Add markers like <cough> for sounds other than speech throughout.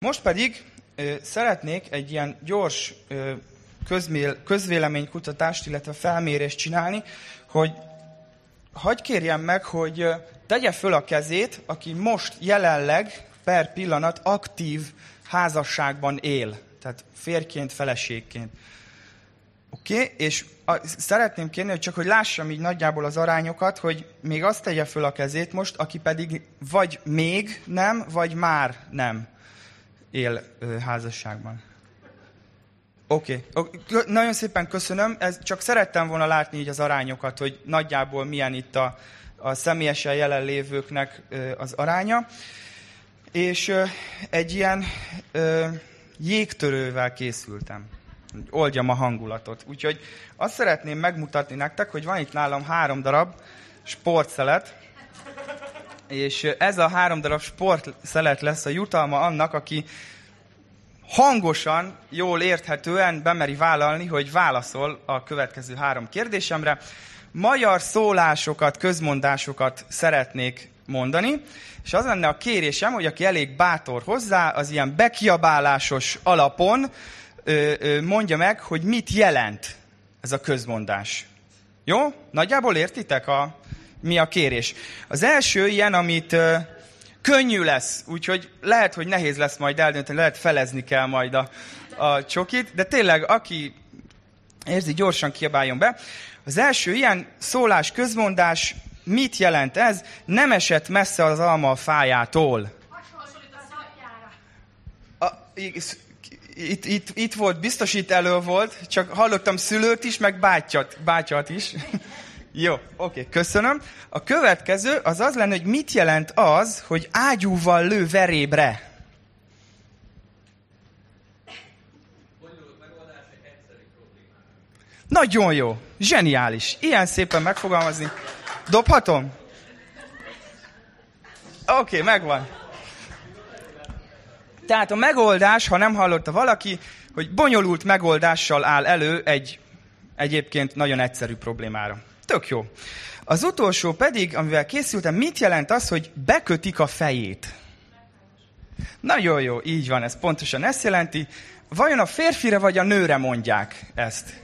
Most pedig szeretnék egy ilyen gyors közmél, közvéleménykutatást, illetve felmérést csinálni, hogy hagyj kérjem meg, hogy tegye föl a kezét, aki most jelenleg per pillanat aktív házasságban él. Tehát férként, feleségként. Oké, okay? és a, szeretném kérni, hogy csak hogy lássam így nagyjából az arányokat, hogy még azt tegye föl a kezét most, aki pedig vagy még nem, vagy már nem él házasságban. Oké, okay. nagyon szépen köszönöm. Ez, csak szerettem volna látni így az arányokat, hogy nagyjából milyen itt a, a személyesen jelenlévőknek az aránya. És egy ilyen jégtörővel készültem. Oldjam a hangulatot. Úgyhogy azt szeretném megmutatni nektek, hogy van itt nálam három darab sportszelet, és ez a három darab sportszelet lesz a jutalma annak, aki hangosan, jól érthetően bemeri vállalni, hogy válaszol a következő három kérdésemre. Magyar szólásokat, közmondásokat szeretnék mondani, és az lenne a kérésem, hogy aki elég bátor hozzá, az ilyen bekiabálásos alapon ö, ö, mondja meg, hogy mit jelent ez a közmondás. Jó? Nagyjából értitek, a, mi a kérés. Az első ilyen, amit könnyű lesz, úgyhogy lehet, hogy nehéz lesz majd eldönteni, lehet felezni kell majd a, a csokit, de tényleg, aki érzi, gyorsan kiabáljon be. Az első ilyen szólás, közmondás, mit jelent ez? Nem esett messze az alma a fájától. A, itt, itt, itt volt, biztos itt elő volt, csak hallottam szülőt is, meg bátyat, bátyat is. Jó, oké, köszönöm. A következő az az lenne, hogy mit jelent az, hogy ágyúval lő verébre. Nagyon jó, zseniális. Ilyen szépen megfogalmazni. Dobhatom? Oké, megvan. Tehát a megoldás, ha nem hallotta valaki, hogy bonyolult megoldással áll elő egy egyébként nagyon egyszerű problémára. Tök jó. Az utolsó pedig, amivel készültem, mit jelent az, hogy bekötik a fejét? Nagyon jó, így van, ez pontosan ezt jelenti. Vajon a férfire vagy a nőre mondják ezt?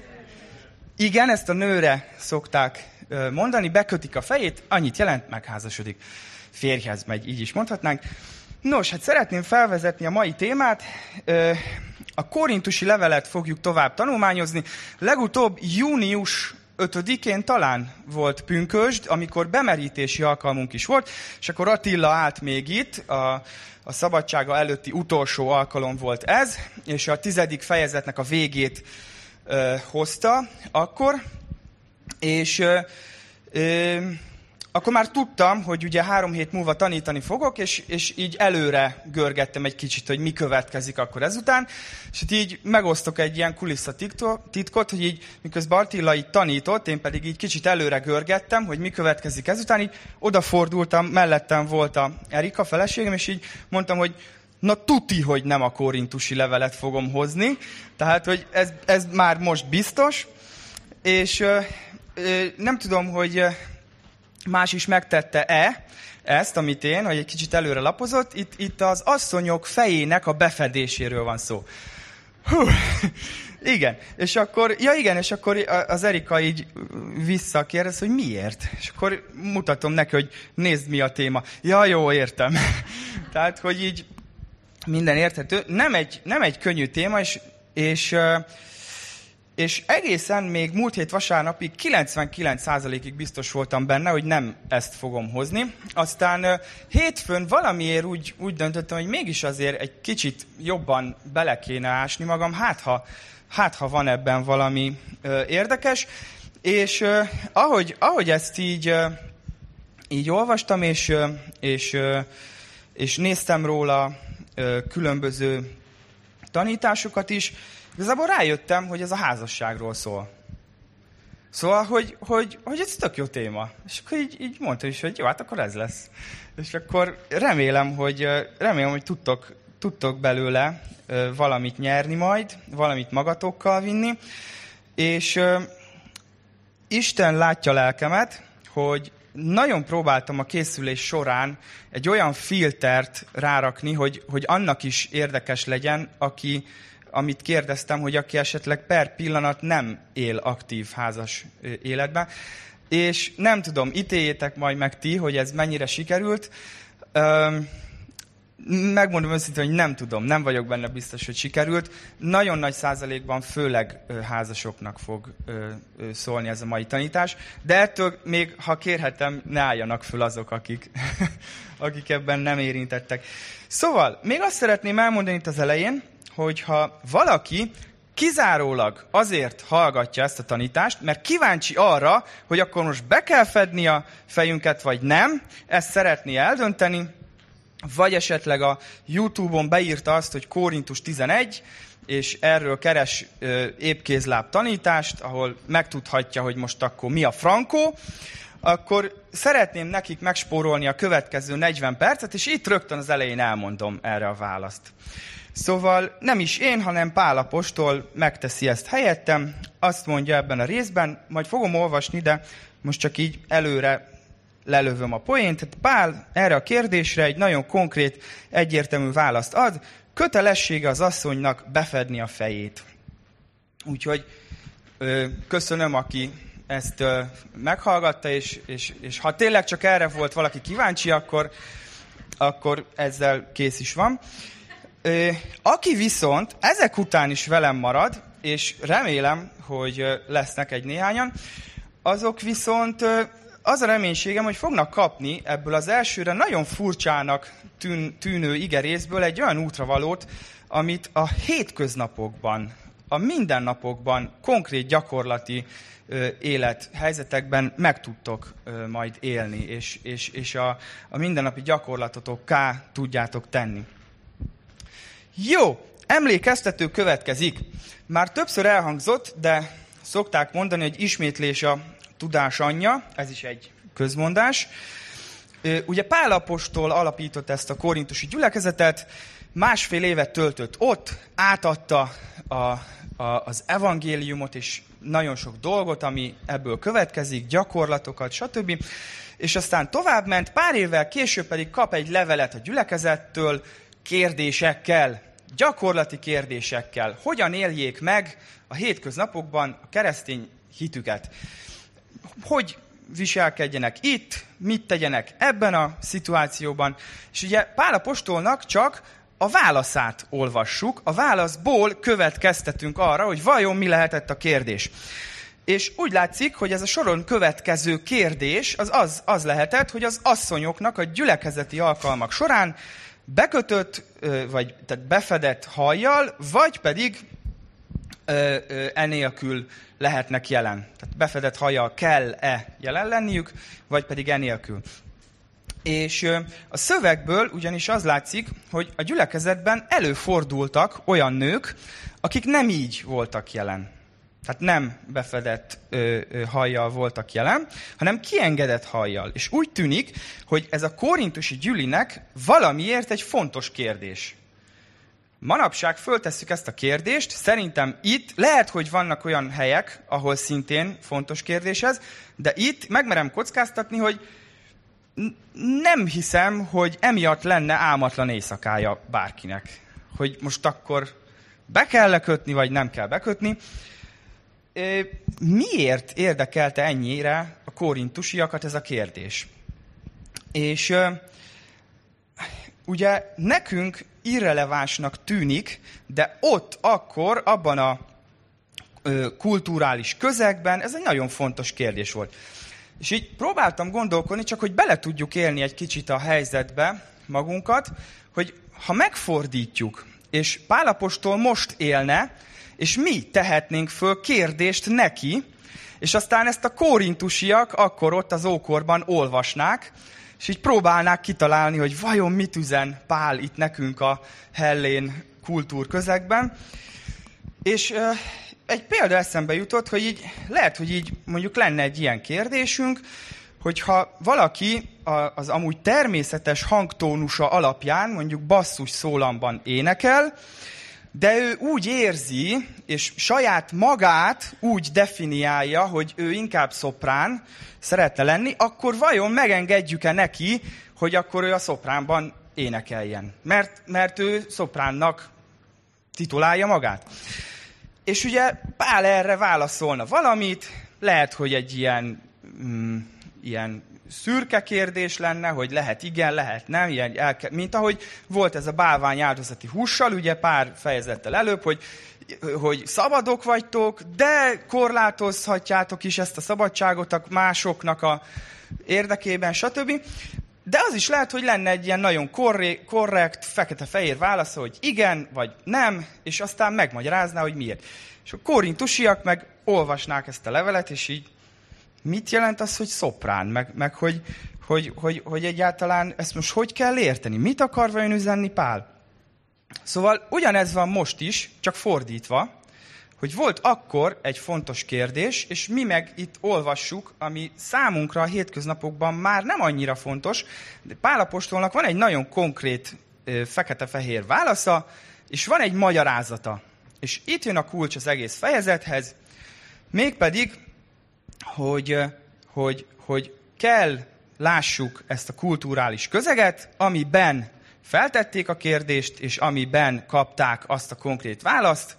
Igen, ezt a nőre szokták mondani, bekötik a fejét, annyit jelent, megházasodik. Férjhez megy, így is mondhatnánk. Nos, hát szeretném felvezetni a mai témát. A korintusi levelet fogjuk tovább tanulmányozni. Legutóbb június 5-én talán volt pünkösd, amikor bemerítési alkalmunk is volt, és akkor Attila állt még itt, a, a szabadsága előtti utolsó alkalom volt ez, és a tizedik fejezetnek a végét ö, hozta akkor, és ö, ö, akkor már tudtam, hogy ugye három hét múlva tanítani fogok, és, és így előre görgettem egy kicsit, hogy mi következik akkor ezután, és itt így megosztok egy ilyen kulisszatitkot, hogy így miközben Attila így tanított, én pedig így kicsit előre görgettem, hogy mi következik ezután, így odafordultam, mellettem volt a Erika feleségem, és így mondtam, hogy na tuti, hogy nem a korintusi levelet fogom hozni, tehát, hogy ez, ez már most biztos, és ö, ö, nem tudom, hogy más is megtette-e ezt, amit én, hogy egy kicsit előre lapozott, itt, itt az asszonyok fejének a befedéséről van szó. Hú, igen, és akkor, ja igen, és akkor az Erika így visszakérdez, hogy miért? És akkor mutatom neki, hogy nézd mi a téma. Ja, jó, értem. <laughs> Tehát, hogy így minden érthető. Nem egy, nem egy könnyű téma, és, és és egészen még múlt hét vasárnapig 99%-ig biztos voltam benne, hogy nem ezt fogom hozni. Aztán hétfőn valamiért úgy, úgy döntöttem, hogy mégis azért egy kicsit jobban bele kéne ásni magam, hát ha, hát ha van ebben valami ö, érdekes. És ö, ahogy, ahogy ezt így, ö, így olvastam, és, ö, és, ö, és néztem róla ö, különböző tanításokat is, Igazából rájöttem, hogy ez a házasságról szól. Szóval, hogy, hogy, hogy ez tök jó téma. És akkor így, így mondta is, hogy jó, hát akkor ez lesz. És akkor remélem, hogy, remélem, hogy tudtok, tudtok belőle valamit nyerni majd, valamit magatokkal vinni. És Isten látja lelkemet, hogy nagyon próbáltam a készülés során egy olyan filtert rárakni, hogy, hogy annak is érdekes legyen, aki, amit kérdeztem, hogy aki esetleg per pillanat nem él aktív házas életben. És nem tudom, ítéljétek majd meg ti, hogy ez mennyire sikerült. Megmondom őszintén, hogy nem tudom, nem vagyok benne biztos, hogy sikerült. Nagyon nagy százalékban főleg házasoknak fog szólni ez a mai tanítás, de ettől még, ha kérhetem, ne álljanak föl azok, akik, <laughs> akik ebben nem érintettek. Szóval, még azt szeretném elmondani itt az elején, hogyha valaki kizárólag azért hallgatja ezt a tanítást, mert kíváncsi arra, hogy akkor most be kell fedni a fejünket, vagy nem, ezt szeretné eldönteni, vagy esetleg a YouTube-on beírta azt, hogy Kórintus 11, és erről keres ö, épkézláb tanítást, ahol megtudhatja, hogy most akkor mi a frankó, akkor szeretném nekik megspórolni a következő 40 percet, és itt rögtön az elején elmondom erre a választ. Szóval nem is én, hanem Pál apostol megteszi ezt helyettem, azt mondja ebben a részben, majd fogom olvasni, de most csak így előre lelövöm a poént. Pál erre a kérdésre egy nagyon konkrét, egyértelmű választ ad. Kötelessége az asszonynak befedni a fejét. Úgyhogy ö, köszönöm, aki ezt ö, meghallgatta, és, és, és ha tényleg csak erre volt valaki kíváncsi, akkor, akkor ezzel kész is van. Aki viszont ezek után is velem marad, és remélem, hogy lesznek egy néhányan, azok viszont az a reménységem, hogy fognak kapni ebből az elsőre nagyon furcsának tűn, tűnő igerészből egy olyan útravalót, amit a hétköznapokban, a mindennapokban, konkrét gyakorlati ö, élethelyzetekben meg tudtok majd élni, és, és, és a, a mindennapi gyakorlatotokká tudjátok tenni. Jó, emlékeztető következik. Már többször elhangzott, de szokták mondani, hogy ismétlés a tudás anyja, ez is egy közmondás. Ugye Pál apostol alapított ezt a korintusi gyülekezetet, másfél évet töltött ott, átadta a, a, az evangéliumot és nagyon sok dolgot, ami ebből következik, gyakorlatokat, stb. És aztán továbbment, pár évvel később pedig kap egy levelet a gyülekezettől kérdésekkel, gyakorlati kérdésekkel. Hogyan éljék meg a hétköznapokban a keresztény hitüket? hogy viselkedjenek itt, mit tegyenek ebben a szituációban. És ugye Pál apostolnak csak a válaszát olvassuk, a válaszból következtetünk arra, hogy vajon mi lehetett a kérdés. És úgy látszik, hogy ez a soron következő kérdés az, az, az lehetett, hogy az asszonyoknak a gyülekezeti alkalmak során bekötött, vagy tehát befedett hajjal, vagy pedig enélkül lehetnek jelen. Tehát befedett hajjal kell-e jelen lenniük, vagy pedig enélkül. És a szövegből ugyanis az látszik, hogy a gyülekezetben előfordultak olyan nők, akik nem így voltak jelen. Tehát nem befedett ö, ö, hajjal voltak jelen, hanem kiengedett hajjal. És úgy tűnik, hogy ez a korintusi gyülinek valamiért egy fontos kérdés. Manapság föltesszük ezt a kérdést, szerintem itt lehet, hogy vannak olyan helyek, ahol szintén fontos kérdés ez, de itt megmerem kockáztatni, hogy nem hiszem, hogy emiatt lenne álmatlan éjszakája bárkinek. Hogy most akkor be kell lekötni, vagy nem kell bekötni. Miért érdekelte ennyire a korintusiakat ez a kérdés? És ugye nekünk irrelevánsnak tűnik, de ott akkor, abban a kulturális közegben ez egy nagyon fontos kérdés volt. És így próbáltam gondolkodni, csak hogy bele tudjuk élni egy kicsit a helyzetbe magunkat, hogy ha megfordítjuk, és Pálapostól most élne, és mi tehetnénk föl kérdést neki, és aztán ezt a korintusiak akkor ott az ókorban olvasnák, és így próbálnák kitalálni, hogy vajon mit üzen Pál itt nekünk a hellén kultúr közegben. És uh, egy példa eszembe jutott, hogy így lehet, hogy így mondjuk lenne egy ilyen kérdésünk, hogyha valaki az amúgy természetes hangtónusa alapján mondjuk basszus szólamban énekel, de ő úgy érzi, és saját magát úgy definiálja, hogy ő inkább szoprán szeretne lenni, akkor vajon megengedjük-e neki, hogy akkor ő a szopránban énekeljen? Mert, mert ő szopránnak titulálja magát. És ugye Pál erre válaszolna valamit, lehet, hogy egy ilyen, mm, ilyen szürke kérdés lenne, hogy lehet igen, lehet nem, ilyen elke, mint ahogy volt ez a bálvány áldozati hússal, ugye pár fejezettel előbb, hogy, hogy szabadok vagytok, de korlátozhatjátok is ezt a szabadságot a másoknak a érdekében, stb. De az is lehet, hogy lenne egy ilyen nagyon korrekt, korrekt fekete-fehér válasz, hogy igen, vagy nem, és aztán megmagyarázná, hogy miért. És a korintusiak meg olvasnák ezt a levelet, és így mit jelent az, hogy szoprán, meg, meg hogy, hogy, hogy, hogy egyáltalán ezt most hogy kell érteni? Mit akar vajon üzenni Pál? Szóval ugyanez van most is, csak fordítva, hogy volt akkor egy fontos kérdés, és mi meg itt olvassuk, ami számunkra a hétköznapokban már nem annyira fontos, de Pálapostolnak van egy nagyon konkrét fekete-fehér válasza, és van egy magyarázata. És itt jön a kulcs az egész fejezethez, mégpedig hogy, hogy, hogy kell lássuk ezt a kulturális közeget, amiben feltették a kérdést, és amiben kapták azt a konkrét választ,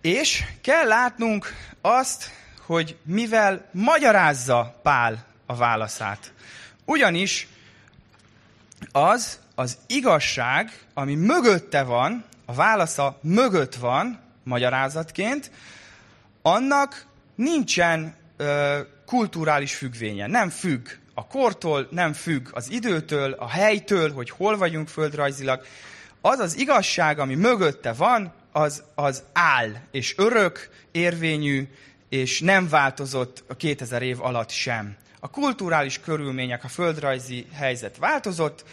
és kell látnunk azt, hogy mivel magyarázza Pál a válaszát. Ugyanis az az igazság, ami mögötte van, a válasza mögött van magyarázatként, annak nincsen kulturális függvénye. Nem függ a kortól, nem függ az időtől, a helytől, hogy hol vagyunk földrajzilag. Az az igazság, ami mögötte van, az, az áll, és örök, érvényű, és nem változott a 2000 év alatt sem. A kulturális körülmények, a földrajzi helyzet változott,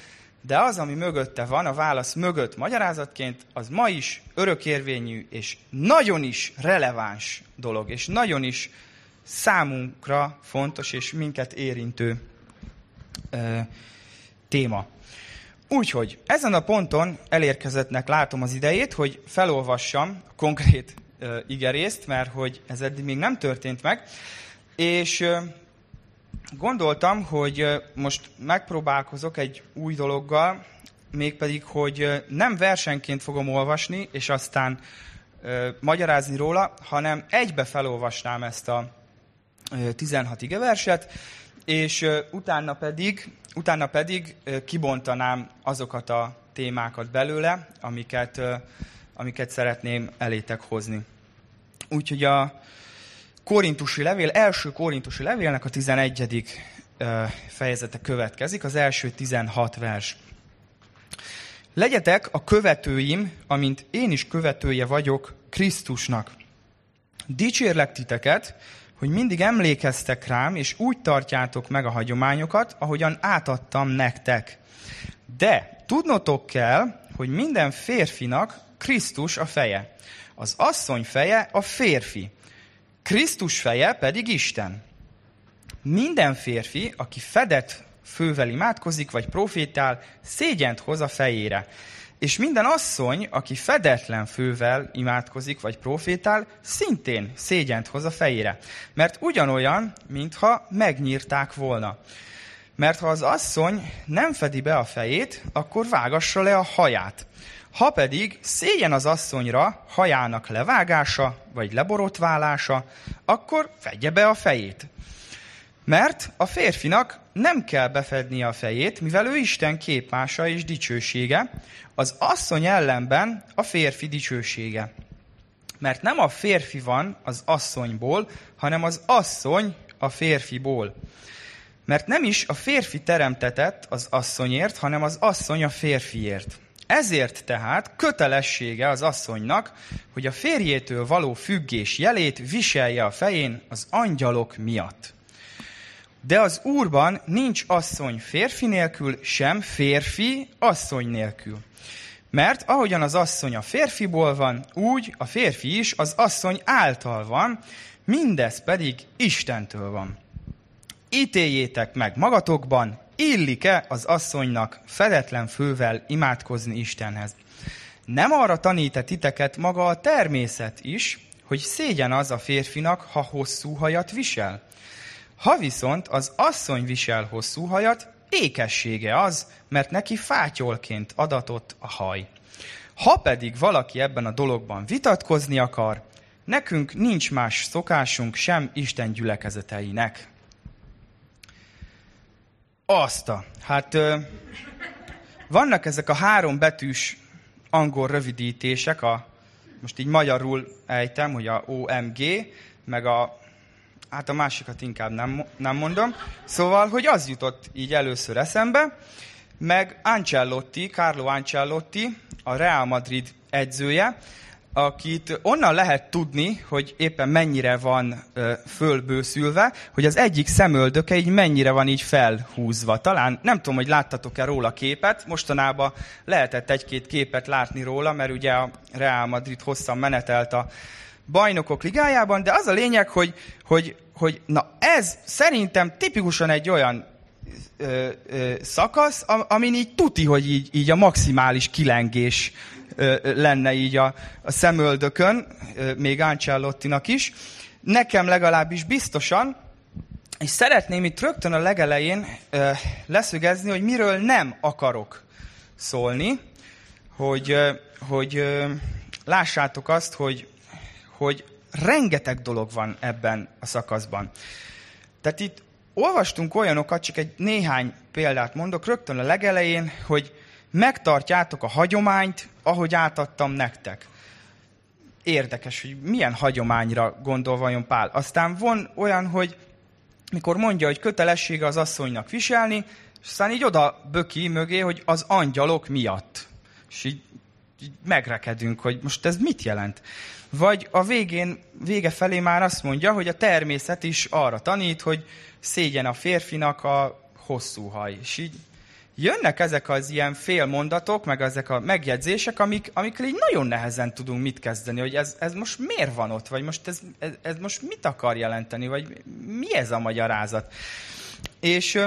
de az, ami mögötte van, a válasz mögött magyarázatként, az ma is örökérvényű, és nagyon is releváns dolog, és nagyon is számunkra fontos és minket érintő ö, téma. Úgyhogy ezen a ponton elérkezettnek látom az idejét, hogy felolvassam a konkrét ö, igerészt, mert hogy ez eddig még nem történt meg, és ö, gondoltam, hogy ö, most megpróbálkozok egy új dologgal, mégpedig, hogy nem versenként fogom olvasni, és aztán ö, magyarázni róla, hanem egybe felolvasnám ezt a 16 igeverset, és utána pedig, utána pedig kibontanám azokat a témákat belőle, amiket, amiket szeretném elétek hozni. Úgyhogy a korintusi levél, első korintusi levélnek a 11. fejezete következik, az első 16 vers. Legyetek a követőim, amint én is követője vagyok Krisztusnak. Dicsérlek titeket, hogy mindig emlékeztek rám, és úgy tartjátok meg a hagyományokat, ahogyan átadtam nektek. De tudnotok kell, hogy minden férfinak Krisztus a feje. Az asszony feje a férfi. Krisztus feje pedig Isten. Minden férfi, aki fedett fővel imádkozik, vagy profétál, szégyent hoz a fejére. És minden asszony, aki fedetlen fővel imádkozik vagy profétál, szintén szégyent hoz a fejére. Mert ugyanolyan, mintha megnyírták volna. Mert ha az asszony nem fedi be a fejét, akkor vágassa le a haját. Ha pedig szégyen az asszonyra hajának levágása vagy leborotválása, akkor fedje be a fejét. Mert a férfinak nem kell befednie a fejét, mivel ő Isten képmása és dicsősége, az asszony ellenben a férfi dicsősége. Mert nem a férfi van az asszonyból, hanem az asszony a férfiból. Mert nem is a férfi teremtetett az asszonyért, hanem az asszony a férfiért. Ezért tehát kötelessége az asszonynak, hogy a férjétől való függés jelét viselje a fején az angyalok miatt. De az Úrban nincs asszony férfi nélkül, sem férfi asszony nélkül. Mert ahogyan az asszony a férfiból van, úgy a férfi is az asszony által van, mindez pedig Istentől van. Ítéljétek meg magatokban, illik-e az asszonynak fedetlen fővel imádkozni Istenhez. Nem arra tanít titeket maga a természet is, hogy szégyen az a férfinak, ha hosszú hajat visel? Ha viszont az asszony visel hosszú hajat, ékessége az, mert neki fátyolként adatott a haj. Ha pedig valaki ebben a dologban vitatkozni akar, nekünk nincs más szokásunk sem Isten gyülekezeteinek. Azta. Hát vannak ezek a három betűs angol rövidítések, a, most így magyarul ejtem, hogy a OMG, meg a, hát a másikat inkább nem, nem mondom. Szóval, hogy az jutott így először eszembe, meg Ancelotti, Carlo Ancelotti, a Real Madrid edzője, akit onnan lehet tudni, hogy éppen mennyire van ö, fölbőszülve, hogy az egyik szemöldöke így mennyire van így felhúzva. Talán nem tudom, hogy láttatok-e róla képet, mostanában lehetett egy-két képet látni róla, mert ugye a Real Madrid hosszan menetelt a bajnokok ligájában, de az a lényeg, hogy, hogy, hogy na ez szerintem tipikusan egy olyan ö, ö, szakasz, amin így tuti, hogy így, így a maximális kilengés lenne így a, a szemöldökön, még Ancelottinak is. Nekem legalábbis biztosan, és szeretném itt rögtön a legelején leszögezni, hogy miről nem akarok szólni, hogy, hogy lássátok azt, hogy, hogy rengeteg dolog van ebben a szakaszban. Tehát itt olvastunk olyanokat, csak egy néhány példát mondok rögtön a legelején, hogy megtartjátok a hagyományt, ahogy átadtam nektek. Érdekes, hogy milyen hagyományra gondol vajon Pál. Aztán van olyan, hogy mikor mondja, hogy kötelessége az asszonynak viselni, és aztán így oda böki mögé, hogy az angyalok miatt. És így, így megrekedünk, hogy most ez mit jelent. Vagy a végén, vége felé már azt mondja, hogy a természet is arra tanít, hogy szégyen a férfinak a hosszú haj. És így jönnek ezek az ilyen félmondatok, meg ezek a megjegyzések, amik, amikkel így nagyon nehezen tudunk mit kezdeni, hogy ez, ez most miért van ott, vagy most ez, ez, ez most mit akar jelenteni, vagy mi ez a magyarázat. És,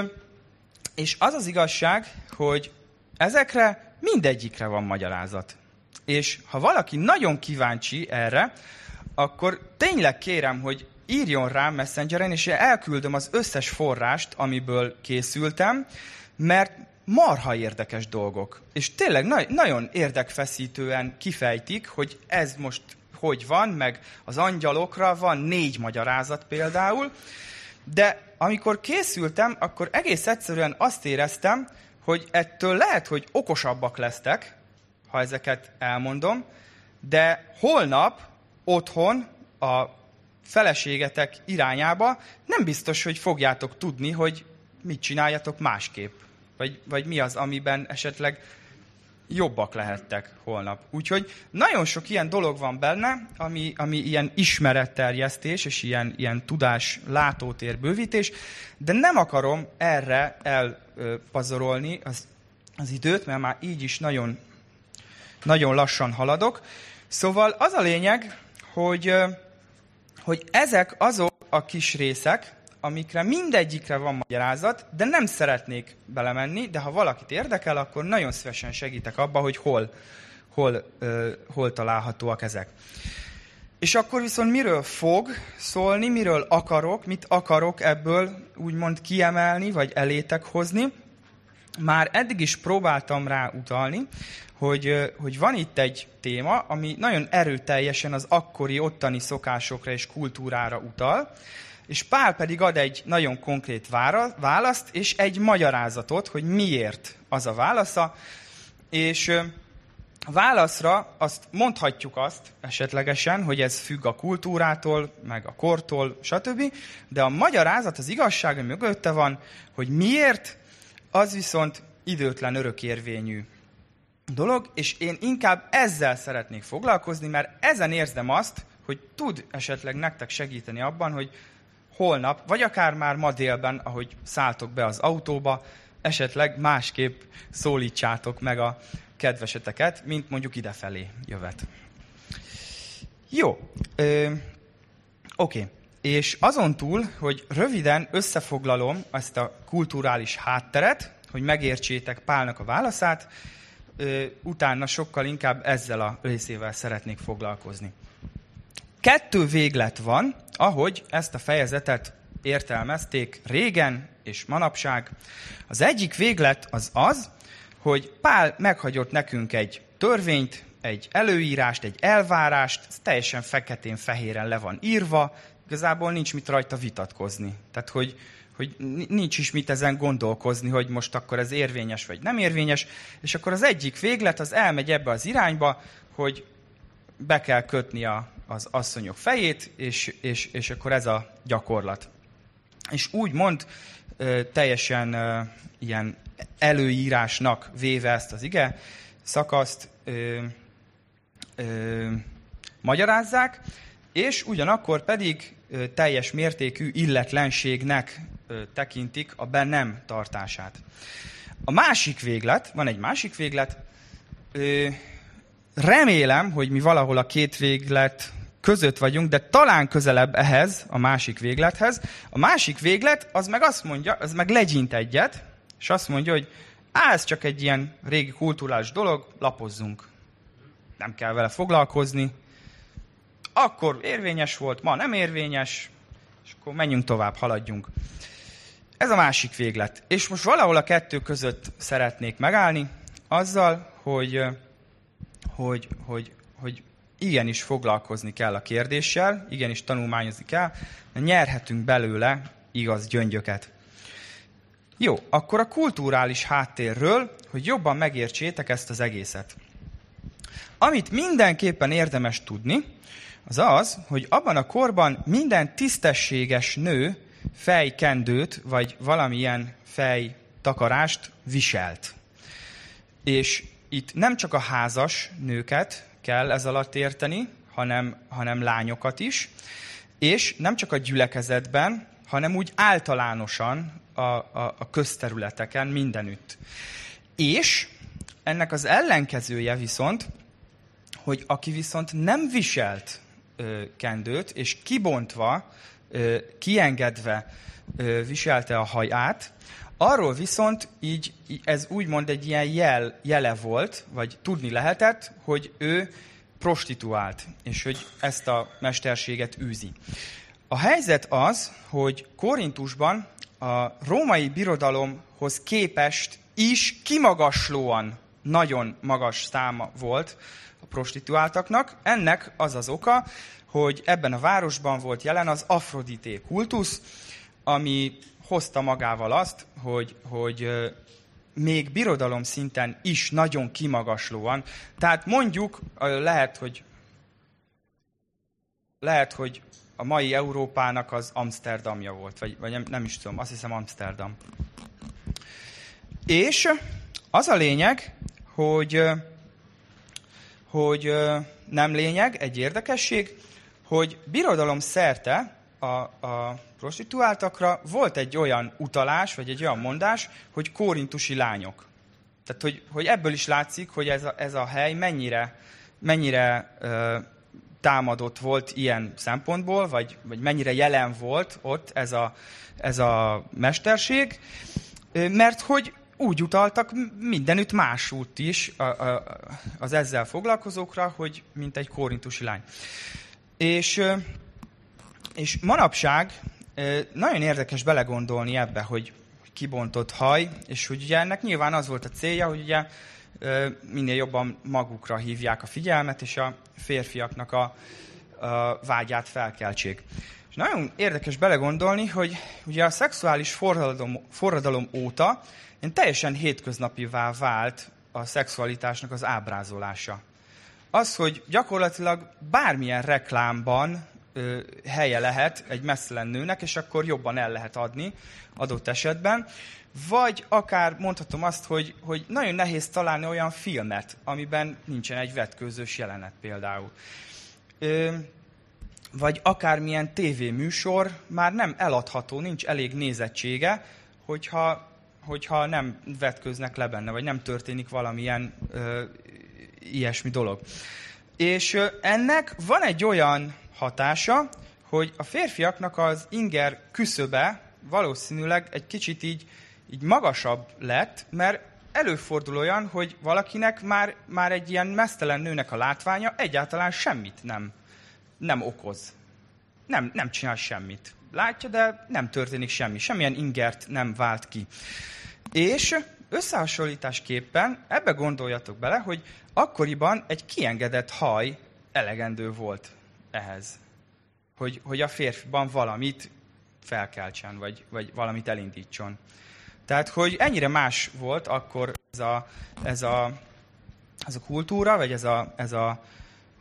és az az igazság, hogy ezekre mindegyikre van magyarázat. És ha valaki nagyon kíváncsi erre, akkor tényleg kérem, hogy írjon rám Messengeren, és elküldöm az összes forrást, amiből készültem, mert marha érdekes dolgok. És tényleg na- nagyon érdekfeszítően kifejtik, hogy ez most hogy van, meg az angyalokra van négy magyarázat például, de amikor készültem, akkor egész egyszerűen azt éreztem, hogy ettől lehet, hogy okosabbak lesztek, ha ezeket elmondom, de holnap otthon a feleségetek irányába nem biztos, hogy fogjátok tudni, hogy mit csináljatok másképp. Vagy, vagy mi az, amiben esetleg jobbak lehettek holnap. Úgyhogy nagyon sok ilyen dolog van benne, ami, ami ilyen ismeretterjesztés és ilyen, ilyen tudás látótér bővítés, de nem akarom erre elpazarolni az, az időt, mert már így is nagyon, nagyon lassan haladok. Szóval az a lényeg, hogy, hogy ezek azok a kis részek, amikre mindegyikre van magyarázat, de nem szeretnék belemenni, de ha valakit érdekel, akkor nagyon szívesen segítek abba, hogy hol, hol, hol találhatóak ezek. És akkor viszont miről fog szólni, miről akarok, mit akarok ebből úgymond kiemelni, vagy elétek hozni. Már eddig is próbáltam rá utalni, hogy, hogy van itt egy téma, ami nagyon erőteljesen az akkori ottani szokásokra és kultúrára utal, és Pál pedig ad egy nagyon konkrét választ, és egy magyarázatot, hogy miért az a válasza, és válaszra azt mondhatjuk azt esetlegesen, hogy ez függ a kultúrától, meg a kortól, stb. De a magyarázat, az igazság, ami mögötte van, hogy miért, az viszont időtlen örökérvényű dolog, és én inkább ezzel szeretnék foglalkozni, mert ezen érzem azt, hogy tud esetleg nektek segíteni abban, hogy holnap, vagy akár már ma délben, ahogy szálltok be az autóba, esetleg másképp szólítsátok meg a kedveseteket, mint mondjuk idefelé jövet. Jó, oké. Okay. És azon túl, hogy röviden összefoglalom ezt a kulturális hátteret, hogy megértsétek Pálnak a válaszát, utána sokkal inkább ezzel a részével szeretnék foglalkozni. Kettő véglet van, ahogy ezt a fejezetet értelmezték régen és manapság. Az egyik véglet az az, hogy Pál meghagyott nekünk egy törvényt, egy előírást, egy elvárást, ez teljesen feketén-fehéren le van írva, igazából nincs mit rajta vitatkozni. Tehát, hogy, hogy nincs is mit ezen gondolkozni, hogy most akkor ez érvényes vagy nem érvényes, és akkor az egyik véglet az elmegy ebbe az irányba, hogy be kell kötni a, az asszonyok fejét, és, és, és akkor ez a gyakorlat. És úgy mond, teljesen ilyen előírásnak véve ezt az ige szakaszt ö, ö, magyarázzák, és ugyanakkor pedig teljes mértékű illetlenségnek tekintik a bennem tartását. A másik véglet, van egy másik véglet, remélem, hogy mi valahol a két véglet között vagyunk, de talán közelebb ehhez, a másik véglethez. A másik véglet, az meg azt mondja, az meg legyint egyet, és azt mondja, hogy á, ez csak egy ilyen régi kulturális dolog, lapozzunk. Nem kell vele foglalkozni. Akkor érvényes volt, ma nem érvényes, és akkor menjünk tovább, haladjunk. Ez a másik véglet. És most valahol a kettő között szeretnék megállni, azzal, hogy, hogy, hogy, hogy igenis foglalkozni kell a kérdéssel, igenis tanulmányozni kell, mert nyerhetünk belőle igaz gyöngyöket. Jó, akkor a kulturális háttérről, hogy jobban megértsétek ezt az egészet. Amit mindenképpen érdemes tudni, az az, hogy abban a korban minden tisztességes nő fejkendőt, vagy valamilyen fejtakarást viselt. És itt nem csak a házas nőket kell ez alatt érteni, hanem, hanem lányokat is, és nem csak a gyülekezetben, hanem úgy általánosan a, a, a közterületeken mindenütt. És ennek az ellenkezője viszont, hogy aki viszont nem viselt kendőt, és kibontva, kiengedve viselte a haját, arról viszont így, ez úgymond egy ilyen jel, jele volt, vagy tudni lehetett, hogy ő prostituált, és hogy ezt a mesterséget űzi. A helyzet az, hogy Korintusban a római birodalomhoz képest is kimagaslóan nagyon magas száma volt a prostituáltaknak. Ennek az az oka, hogy ebben a városban volt jelen az Afrodité kultusz, ami hozta magával azt, hogy, hogy még birodalom szinten is nagyon kimagaslóan. Tehát mondjuk lehet, hogy lehet, hogy a mai Európának az Amsterdamja volt, vagy, vagy nem, nem is tudom, azt hiszem Amsterdam. És az a lényeg, hogy, hogy nem lényeg, egy érdekesség, hogy birodalom szerte a, a prostituáltakra volt egy olyan utalás, vagy egy olyan mondás, hogy kórintusi lányok. Tehát, hogy, hogy ebből is látszik, hogy ez a, ez a hely mennyire, mennyire támadott volt ilyen szempontból, vagy, vagy mennyire jelen volt ott ez a, ez a mesterség, mert hogy úgy utaltak mindenütt másút is az ezzel foglalkozókra, hogy mint egy korintusi lány. És, és manapság nagyon érdekes belegondolni ebbe, hogy kibontott haj, és hogy ugye ennek nyilván az volt a célja, hogy ugye minél jobban magukra hívják a figyelmet, és a férfiaknak a, a vágyát felkeltsék. És nagyon érdekes belegondolni, hogy ugye a szexuális forradalom, forradalom óta én teljesen hétköznapivá vált a szexualitásnak az ábrázolása. Az, hogy gyakorlatilag bármilyen reklámban ö, helye lehet egy messzelen nőnek, és akkor jobban el lehet adni adott esetben. Vagy akár mondhatom azt, hogy, hogy nagyon nehéz találni olyan filmet, amiben nincsen egy vetkőzős jelenet például. Ö, vagy akármilyen tévéműsor már nem eladható, nincs elég nézettsége, hogyha, hogyha nem vetköznek le benne, vagy nem történik valamilyen ö, ilyesmi dolog. És ö, ennek van egy olyan hatása, hogy a férfiaknak az inger küszöbe valószínűleg egy kicsit így így magasabb lett, mert előfordul olyan, hogy valakinek már, már egy ilyen mesztelen nőnek a látványa egyáltalán semmit nem, nem okoz. Nem, nem csinál semmit. Látja, de nem történik semmi. Semmilyen ingert nem vált ki. És összehasonlításképpen ebbe gondoljatok bele, hogy akkoriban egy kiengedett haj elegendő volt ehhez. Hogy, hogy a férfiban valamit felkeltsen, vagy, vagy valamit elindítson. Tehát, hogy ennyire más volt akkor ez a, ez a, ez a kultúra, vagy ez a, ez a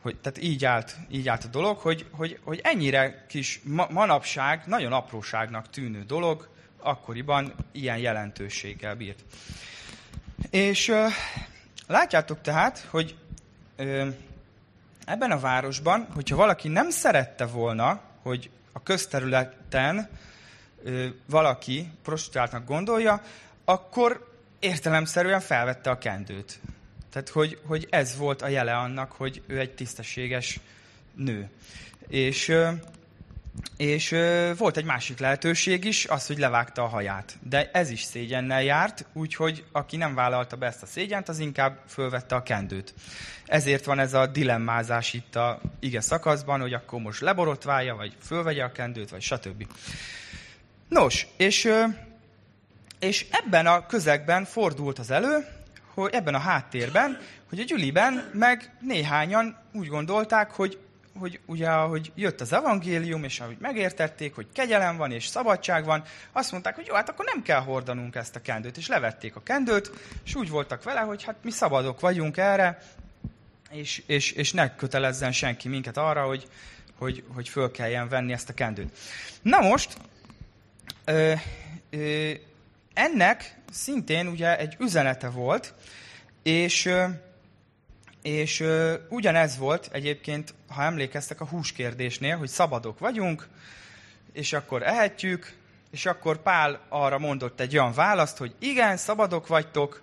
hogy, tehát így állt, így állt a dolog, hogy, hogy, hogy ennyire kis ma, manapság, nagyon apróságnak tűnő dolog, akkoriban ilyen jelentőséggel bírt. És ö, látjátok tehát, hogy ö, ebben a városban, hogyha valaki nem szerette volna, hogy a közterületen ö, valaki prostituáltnak gondolja, akkor értelemszerűen felvette a kendőt. Tehát, hogy, hogy ez volt a jele annak, hogy ő egy tisztességes nő. És, és volt egy másik lehetőség is, az, hogy levágta a haját. De ez is szégyennel járt, úgyhogy aki nem vállalta be ezt a szégyent, az inkább fölvette a kendőt. Ezért van ez a dilemmázás itt a ige szakaszban, hogy akkor most leborotválja, vagy fölvegye a kendőt, vagy stb. Nos, és, és ebben a közegben fordult az elő, hogy ebben a háttérben, hogy a gyüliben meg néhányan úgy gondolták, hogy, hogy ugye, ahogy jött az evangélium, és ahogy megértették, hogy kegyelem van és szabadság van, azt mondták, hogy jó, hát akkor nem kell hordanunk ezt a kendőt, és levették a kendőt, és úgy voltak vele, hogy hát mi szabadok vagyunk erre, és, és, és ne kötelezzen senki minket arra, hogy, hogy, hogy föl kelljen venni ezt a kendőt. Na most, ö, ö, ennek szintén ugye egy üzenete volt, és, és ugyanez volt egyébként, ha emlékeztek a húskérdésnél, hogy szabadok vagyunk, és akkor ehetjük, és akkor Pál arra mondott egy olyan választ, hogy igen, szabadok vagytok,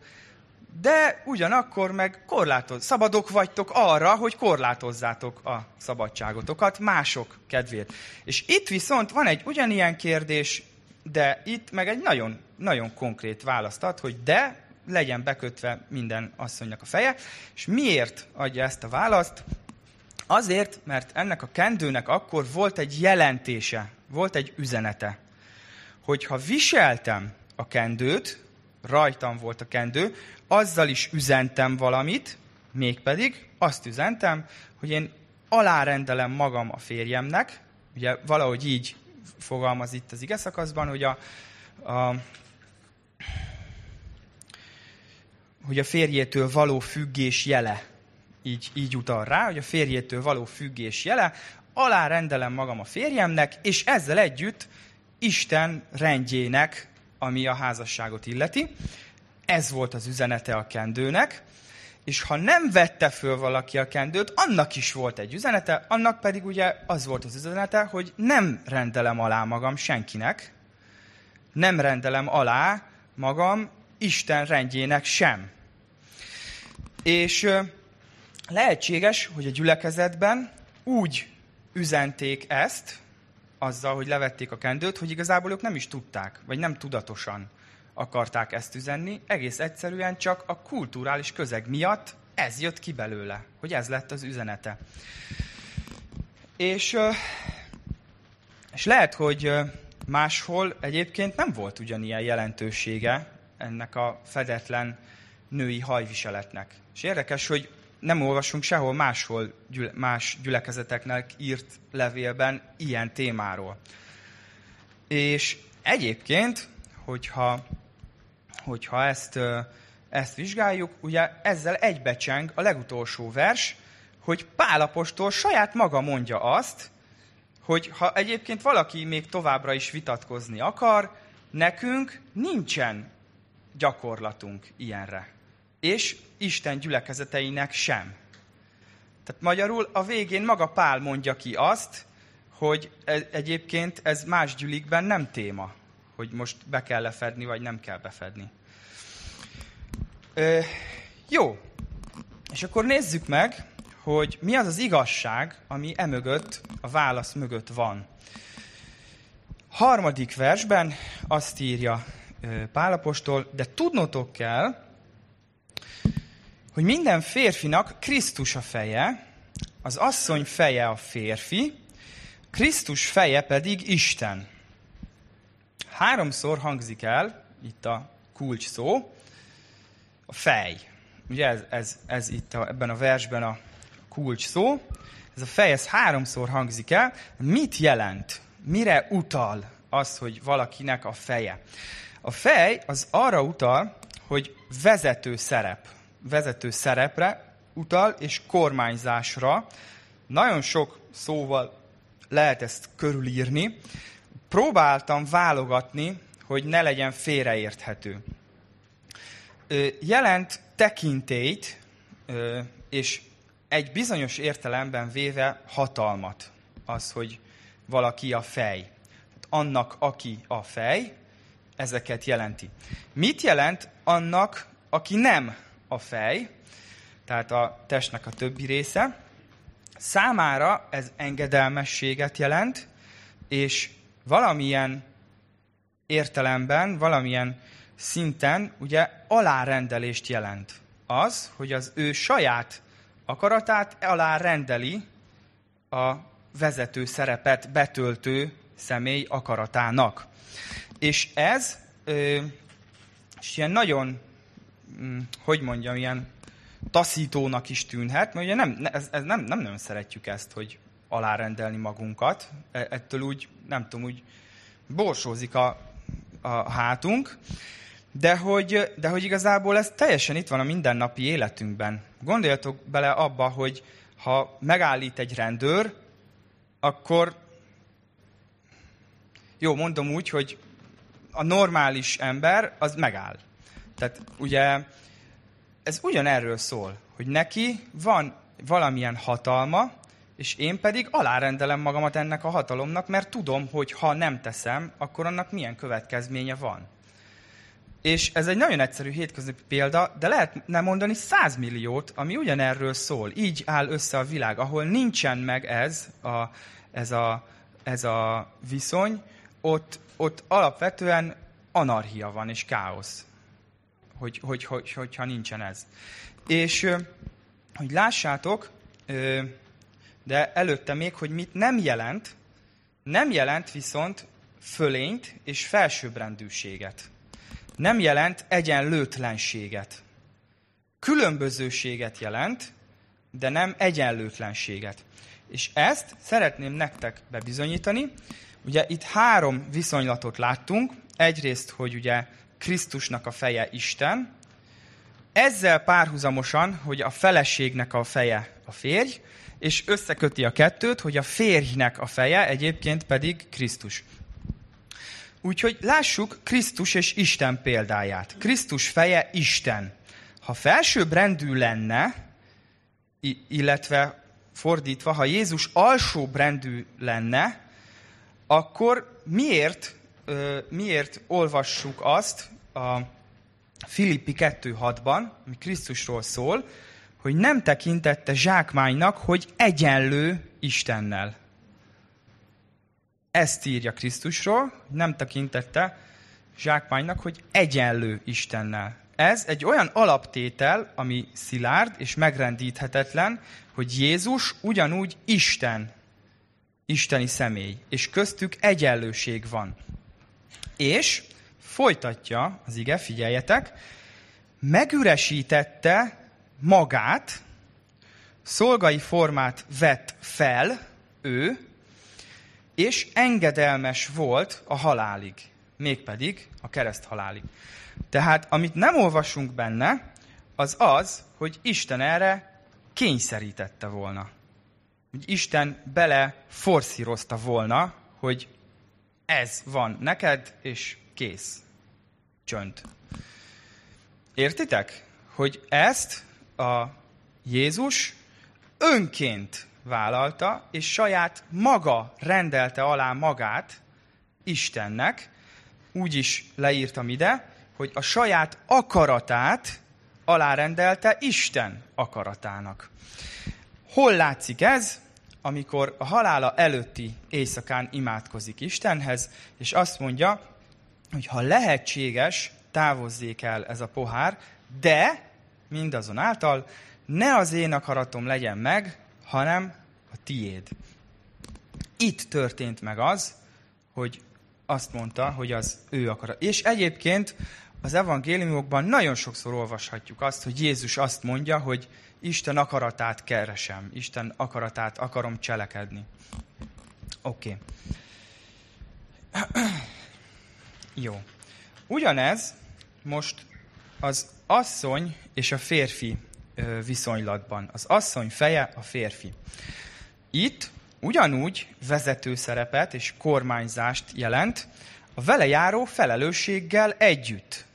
de ugyanakkor meg korlátoz, szabadok vagytok arra, hogy korlátozzátok a szabadságotokat mások kedvéért. És itt viszont van egy ugyanilyen kérdés, de itt meg egy nagyon, nagyon konkrét választ ad, hogy de legyen bekötve minden asszonynak a feje. És miért adja ezt a választ? Azért, mert ennek a kendőnek akkor volt egy jelentése, volt egy üzenete. Hogyha viseltem a kendőt, rajtam volt a kendő, azzal is üzentem valamit, mégpedig azt üzentem, hogy én alárendelem magam a férjemnek, ugye valahogy így fogalmaz itt az ige szakaszban, hogy a, a, hogy a férjétől való függés jele, így, így utal rá, hogy a férjétől való függés jele, alárendelem magam a férjemnek, és ezzel együtt Isten rendjének, ami a házasságot illeti. Ez volt az üzenete a kendőnek, és ha nem vette föl valaki a kendőt, annak is volt egy üzenete, annak pedig ugye az volt az üzenete, hogy nem rendelem alá magam senkinek, nem rendelem alá magam Isten rendjének sem. És lehetséges, hogy a gyülekezetben úgy üzenték ezt, azzal, hogy levették a kendőt, hogy igazából ők nem is tudták, vagy nem tudatosan akarták ezt üzenni, egész egyszerűen csak a kulturális közeg miatt ez jött ki belőle, hogy ez lett az üzenete. És, és lehet, hogy máshol egyébként nem volt ugyanilyen jelentősége ennek a fedetlen női hajviseletnek. És érdekes, hogy nem olvasunk sehol máshol más gyülekezeteknek írt levélben ilyen témáról. És egyébként, hogyha hogyha ezt, ezt vizsgáljuk, ugye ezzel egybecseng a legutolsó vers, hogy Pálapostól saját maga mondja azt, hogy ha egyébként valaki még továbbra is vitatkozni akar, nekünk nincsen gyakorlatunk ilyenre. És Isten gyülekezeteinek sem. Tehát magyarul a végén maga Pál mondja ki azt, hogy e, egyébként ez más gyülikben nem téma, hogy most be kell lefedni, vagy nem kell befedni. Ö, jó, és akkor nézzük meg, hogy mi az az igazság, ami emögött, a válasz mögött van. Harmadik versben azt írja Pálapostól, de tudnotok kell, hogy minden férfinak Krisztus a feje, az asszony feje a férfi, Krisztus feje pedig Isten. Háromszor hangzik el itt a kulcs szó, a fej. Ugye ez, ez, ez itt a, ebben a versben a kulcs szó. Ez a fej, ez háromszor hangzik el. Mit jelent? Mire utal az, hogy valakinek a feje? A fej az arra utal, hogy vezető szerep. Vezető szerepre utal, és kormányzásra. Nagyon sok szóval lehet ezt körülírni. Próbáltam válogatni, hogy ne legyen félreérthető. Jelent tekintélyt, és egy bizonyos értelemben véve hatalmat. Az, hogy valaki a fej. Annak, aki a fej, ezeket jelenti. Mit jelent annak, aki nem a fej, tehát a testnek a többi része? Számára ez engedelmességet jelent, és valamilyen értelemben, valamilyen szinten ugye alárendelést jelent. Az, hogy az ő saját akaratát alárendeli a vezető szerepet betöltő személy akaratának. És ez és ilyen nagyon, hm, hogy mondjam, ilyen taszítónak is tűnhet, mert ugye nem, ez, ez nem, nem nagyon szeretjük ezt, hogy alárendelni magunkat. E, ettől úgy, nem tudom, úgy borsózik a, a hátunk, de hogy, de hogy igazából ez teljesen itt van a mindennapi életünkben. Gondoljatok bele abba, hogy ha megállít egy rendőr, akkor jó, mondom úgy, hogy a normális ember az megáll. Tehát ugye ez ugyanerről szól, hogy neki van valamilyen hatalma, és én pedig alárendelem magamat ennek a hatalomnak, mert tudom, hogy ha nem teszem, akkor annak milyen következménye van. És ez egy nagyon egyszerű hétköznapi példa, de lehet nem mondani százmilliót, ami ugyanerről szól. Így áll össze a világ, ahol nincsen meg ez a, ez a, ez a viszony, ott, ott alapvetően anarchia van és káosz, hogy, hogy, hogy, hogyha nincsen ez. És hogy lássátok, de előtte még, hogy mit nem jelent, nem jelent viszont fölényt és felsőbbrendűséget. Nem jelent egyenlőtlenséget. Különbözőséget jelent, de nem egyenlőtlenséget. És ezt szeretném nektek bebizonyítani. Ugye itt három viszonylatot láttunk. Egyrészt, hogy ugye Krisztusnak a feje Isten, ezzel párhuzamosan, hogy a feleségnek a feje a férj, és összeköti a kettőt, hogy a férjnek a feje egyébként pedig Krisztus. Úgyhogy lássuk Krisztus és Isten példáját. Krisztus feje Isten. Ha felsőbbrendű lenne, illetve fordítva, ha Jézus alsóbbrendű lenne, akkor miért, miért olvassuk azt a Filippi 2.6-ban, ami Krisztusról szól, hogy nem tekintette zsákmánynak, hogy egyenlő Istennel. Ezt írja Krisztusról, nem tekintette zsákmánynak, hogy egyenlő Istennel. Ez egy olyan alaptétel, ami szilárd és megrendíthetetlen, hogy Jézus ugyanúgy Isten, isteni személy, és köztük egyenlőség van. És folytatja az ige, figyeljetek, megüresítette magát, szolgai formát vett fel ő, és engedelmes volt a halálig, mégpedig a kereszt halálig. Tehát amit nem olvasunk benne, az az, hogy Isten erre kényszerítette volna. Hogy Isten bele forszírozta volna, hogy ez van neked, és kész. Csönd. Értitek? Hogy ezt a Jézus önként vállalta, és saját maga rendelte alá magát Istennek, úgy is leírtam ide, hogy a saját akaratát alárendelte Isten akaratának. Hol látszik ez? Amikor a halála előtti éjszakán imádkozik Istenhez, és azt mondja, hogy ha lehetséges, távozzék el ez a pohár, de mindazonáltal, ne az én akaratom legyen meg, hanem a tiéd. Itt történt meg az, hogy azt mondta, hogy az ő akarat. És egyébként az evangéliumokban nagyon sokszor olvashatjuk azt, hogy Jézus azt mondja, hogy Isten akaratát keresem, Isten akaratát akarom cselekedni. Oké. Okay. Jó. Ugyanez most az asszony és a férfi viszonylatban. Az asszony feje a férfi. Itt ugyanúgy vezető szerepet és kormányzást jelent a vele járó felelősséggel együtt.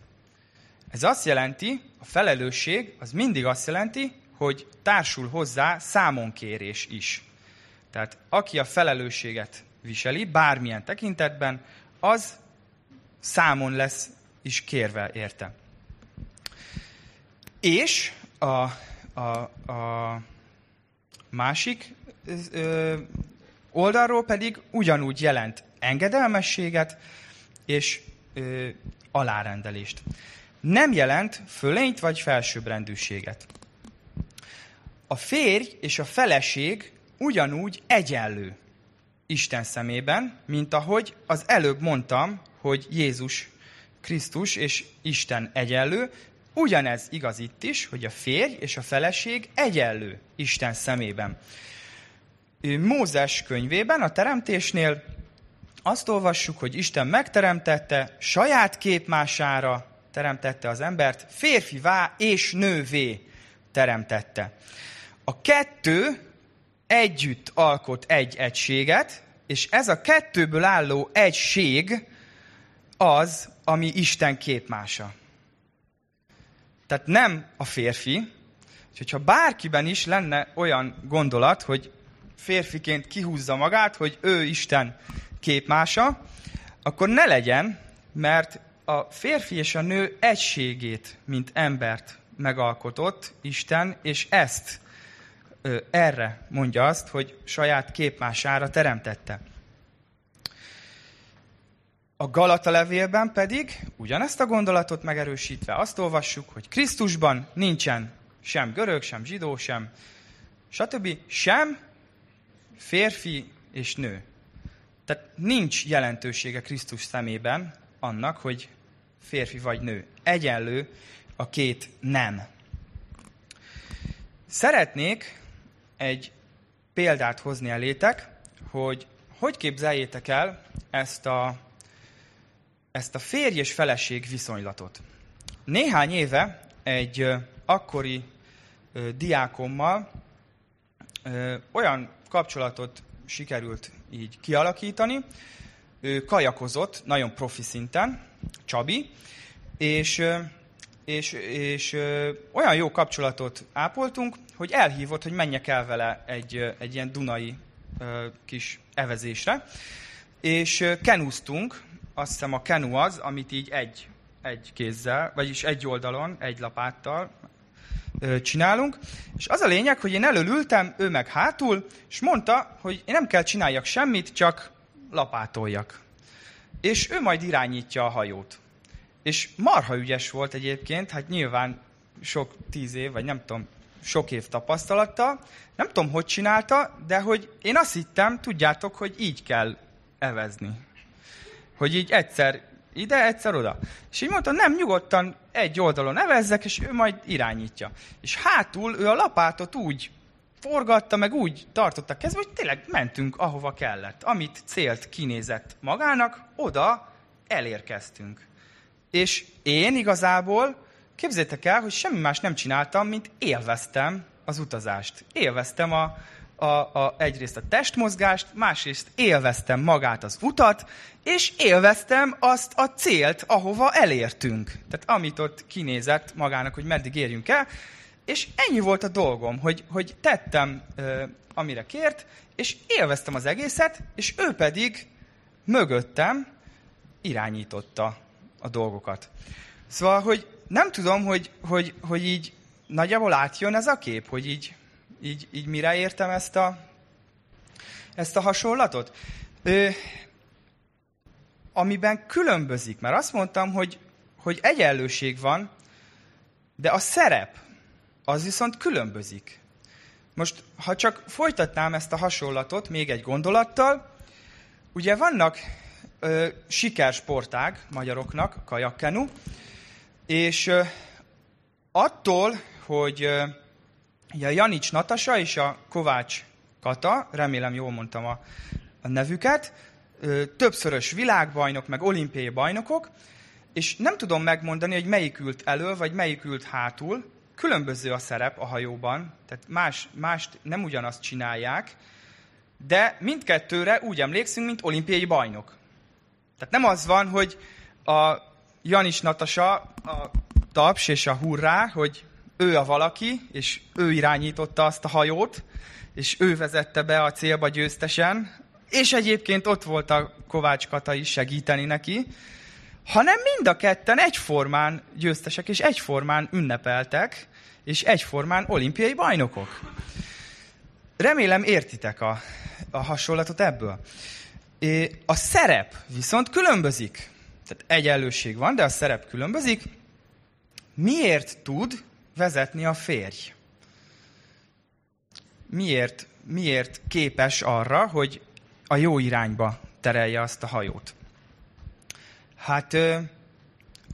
Ez azt jelenti, a felelősség az mindig azt jelenti, hogy társul hozzá számonkérés is. Tehát aki a felelősséget viseli, bármilyen tekintetben, az számon lesz is kérve érte. És a, a, a másik ö, oldalról pedig ugyanúgy jelent engedelmességet és ö, alárendelést. Nem jelent fölényt vagy felsőbbrendűséget. A férj és a feleség ugyanúgy egyenlő Isten szemében, mint ahogy az előbb mondtam, hogy Jézus Krisztus és Isten egyenlő, ugyanez igaz itt is, hogy a férj és a feleség egyenlő Isten szemében. Mózes könyvében, a teremtésnél azt olvassuk, hogy Isten megteremtette, saját képmására teremtette az embert, férfivá és nővé teremtette. A kettő együtt alkot egy egységet, és ez a kettőből álló egység az, ami Isten képmása. Tehát nem a férfi, hogyha bárkiben is lenne olyan gondolat, hogy férfiként kihúzza magát, hogy ő Isten képmása, akkor ne legyen, mert a férfi és a nő egységét, mint embert megalkotott Isten, és ezt erre mondja azt, hogy saját képmására teremtette. A Galata levélben pedig ugyanezt a gondolatot megerősítve azt olvassuk, hogy Krisztusban nincsen sem görög, sem zsidó, sem stb. sem férfi és nő. Tehát nincs jelentősége Krisztus szemében annak, hogy férfi vagy nő. Egyenlő a két nem. Szeretnék egy példát hozni elétek, hogy hogy képzeljétek el ezt a, ezt a férj és feleség viszonylatot. Néhány éve egy akkori diákommal olyan kapcsolatot sikerült így kialakítani. Ő kajakozott nagyon profi szinten, Csabi, és, és, és olyan jó kapcsolatot ápoltunk, hogy elhívott, hogy menjek el vele egy, egy ilyen dunai kis evezésre, és kenúztunk, azt hiszem a kenu az, amit így egy, egy kézzel, vagyis egy oldalon, egy lapáttal csinálunk. És az a lényeg, hogy én elől ültem, ő meg hátul, és mondta, hogy én nem kell csináljak semmit, csak lapátoljak. És ő majd irányítja a hajót. És marha ügyes volt egyébként, hát nyilván sok tíz év, vagy nem tudom, sok év tapasztalata. Nem tudom, hogy csinálta, de hogy én azt hittem, tudjátok, hogy így kell evezni. Hogy így egyszer ide, egyszer oda. És így mondta, nem, nyugodtan egy oldalon evezzek, és ő majd irányítja. És hátul ő a lapátot úgy forgatta, meg úgy tartotta kezbe, hogy tényleg mentünk, ahova kellett. Amit célt kinézett magának, oda elérkeztünk. És én igazából, képzétek el, hogy semmi más nem csináltam, mint élveztem az utazást. Élveztem a, a, a, egyrészt a testmozgást, másrészt élveztem magát az utat, és élveztem azt a célt, ahova elértünk. Tehát amit ott kinézett magának, hogy meddig érjünk el, és ennyi volt a dolgom, hogy, hogy tettem, ö, amire kért, és élveztem az egészet, és ő pedig mögöttem irányította a dolgokat. Szóval, hogy nem tudom, hogy, hogy, hogy így nagyjából átjön ez a kép, hogy így így, így mire értem ezt a, ezt a hasonlatot? Ö, amiben különbözik, mert azt mondtam, hogy, hogy egyenlőség van, de a szerep, az viszont különbözik. Most, ha csak folytatnám ezt a hasonlatot még egy gondolattal, ugye vannak ö, sikersportág magyaroknak, kajakkenu, és ö, attól, hogy ö, ugye a Janics Natasa és a Kovács Kata, remélem jól mondtam a, a nevüket, többszörös világbajnok, meg olimpiai bajnokok, és nem tudom megmondani, hogy melyik ült elő, vagy melyik ült hátul, különböző a szerep a hajóban, tehát más, mást nem ugyanazt csinálják, de mindkettőre úgy emlékszünk, mint olimpiai bajnok. Tehát nem az van, hogy a Janis Natasa, a taps és a hurrá, hogy ő a valaki, és ő irányította azt a hajót, és ő vezette be a célba győztesen, és egyébként ott volt a Kovács Kata is segíteni neki, hanem mind a ketten egyformán győztesek, és egyformán ünnepeltek, és egyformán olimpiai bajnokok. Remélem értitek a, a hasonlatot ebből. A szerep viszont különbözik. Tehát egyenlőség van, de a szerep különbözik. Miért tud vezetni a férj? Miért, miért képes arra, hogy a jó irányba terelje azt a hajót? Hát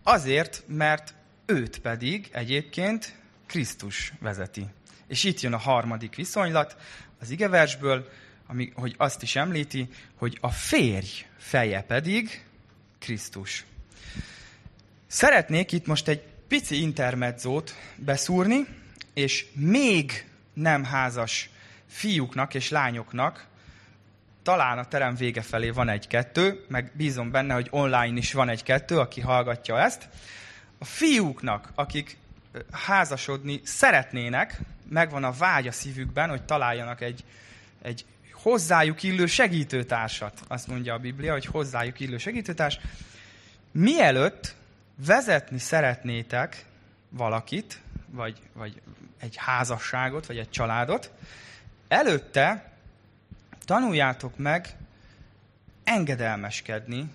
azért, mert őt pedig egyébként Krisztus vezeti. És itt jön a harmadik viszonylat az igeversből, ami, hogy azt is említi, hogy a férj feje pedig Krisztus. Szeretnék itt most egy pici intermedzót beszúrni, és még nem házas fiúknak és lányoknak talán a terem vége felé van egy-kettő, meg bízom benne, hogy online is van egy-kettő, aki hallgatja ezt. A fiúknak, akik házasodni szeretnének, megvan a vágy a szívükben, hogy találjanak egy, egy hozzájuk illő segítőtársat. Azt mondja a Biblia, hogy hozzájuk illő segítőtárs. Mielőtt vezetni szeretnétek valakit, vagy, vagy egy házasságot, vagy egy családot, előtte tanuljátok meg engedelmeskedni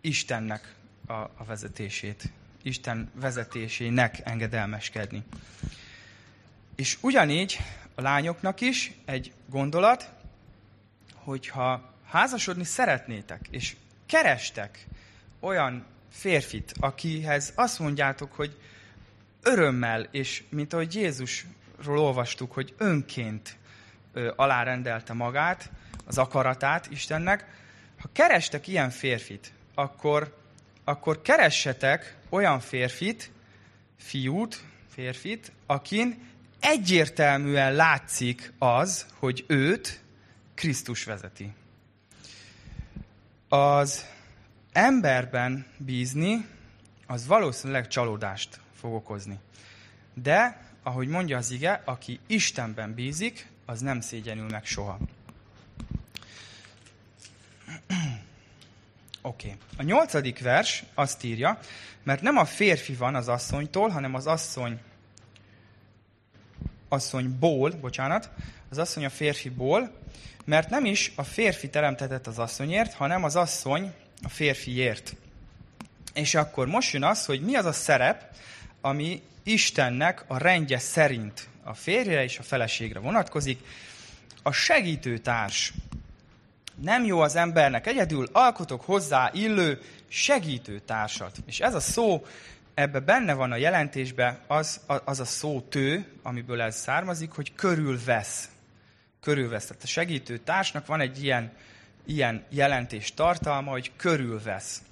Istennek a, a vezetését. Isten vezetésének engedelmeskedni. És ugyanígy a lányoknak is egy gondolat, hogyha házasodni szeretnétek, és kerestek olyan férfit, akihez azt mondjátok, hogy örömmel, és mint ahogy Jézusról olvastuk, hogy önként alárendelte magát, az akaratát Istennek. Ha kerestek ilyen férfit, akkor, akkor keressetek olyan férfit, fiút, férfit, akin egyértelműen látszik az, hogy őt Krisztus vezeti. Az emberben bízni, az valószínűleg csalódást fog okozni. De, ahogy mondja az ige, aki Istenben bízik, az nem szégyenül meg soha. <clears throat> Oké. Okay. A nyolcadik vers azt írja, mert nem a férfi van az asszonytól, hanem az asszony asszonyból, bocsánat, az asszony a férfiból, mert nem is a férfi teremtetett az asszonyért, hanem az asszony a férfiért. És akkor most jön az, hogy mi az a szerep, ami Istennek a rendje szerint a férjre és a feleségre vonatkozik. A segítőtárs. Nem jó az embernek egyedül, alkotok hozzá illő segítőtársat. És ez a szó, ebbe benne van a jelentésben az, az a szó tő, amiből ez származik, hogy körülvesz. Körülvesz. Tehát a segítőtársnak van egy ilyen, ilyen jelentés tartalma, hogy körülvesz.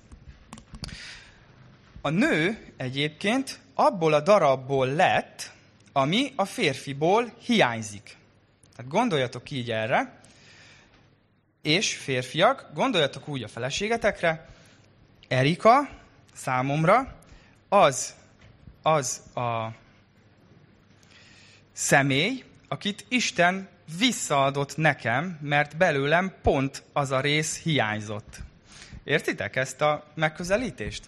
A nő egyébként abból a darabból lett, ami a férfiból hiányzik. Tehát gondoljatok így erre, és férfiak, gondoljatok úgy a feleségetekre, Erika számomra az, az a személy, akit Isten visszaadott nekem, mert belőlem pont az a rész hiányzott. Értitek ezt a megközelítést?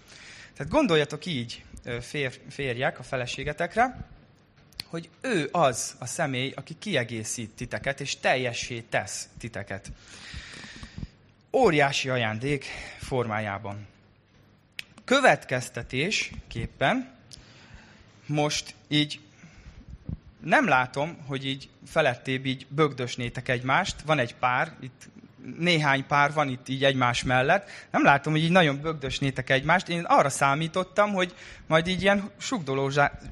Tehát gondoljatok így, fér, férjek, a feleségetekre, hogy ő az a személy, aki kiegészít titeket, és teljessé tesz titeket. Óriási ajándék formájában. Következtetésképpen most így nem látom, hogy így felettébb így bögdösnétek egymást. Van egy pár, itt néhány pár van itt így egymás mellett. Nem látom, hogy így nagyon bögdösnétek egymást. Én arra számítottam, hogy majd így ilyen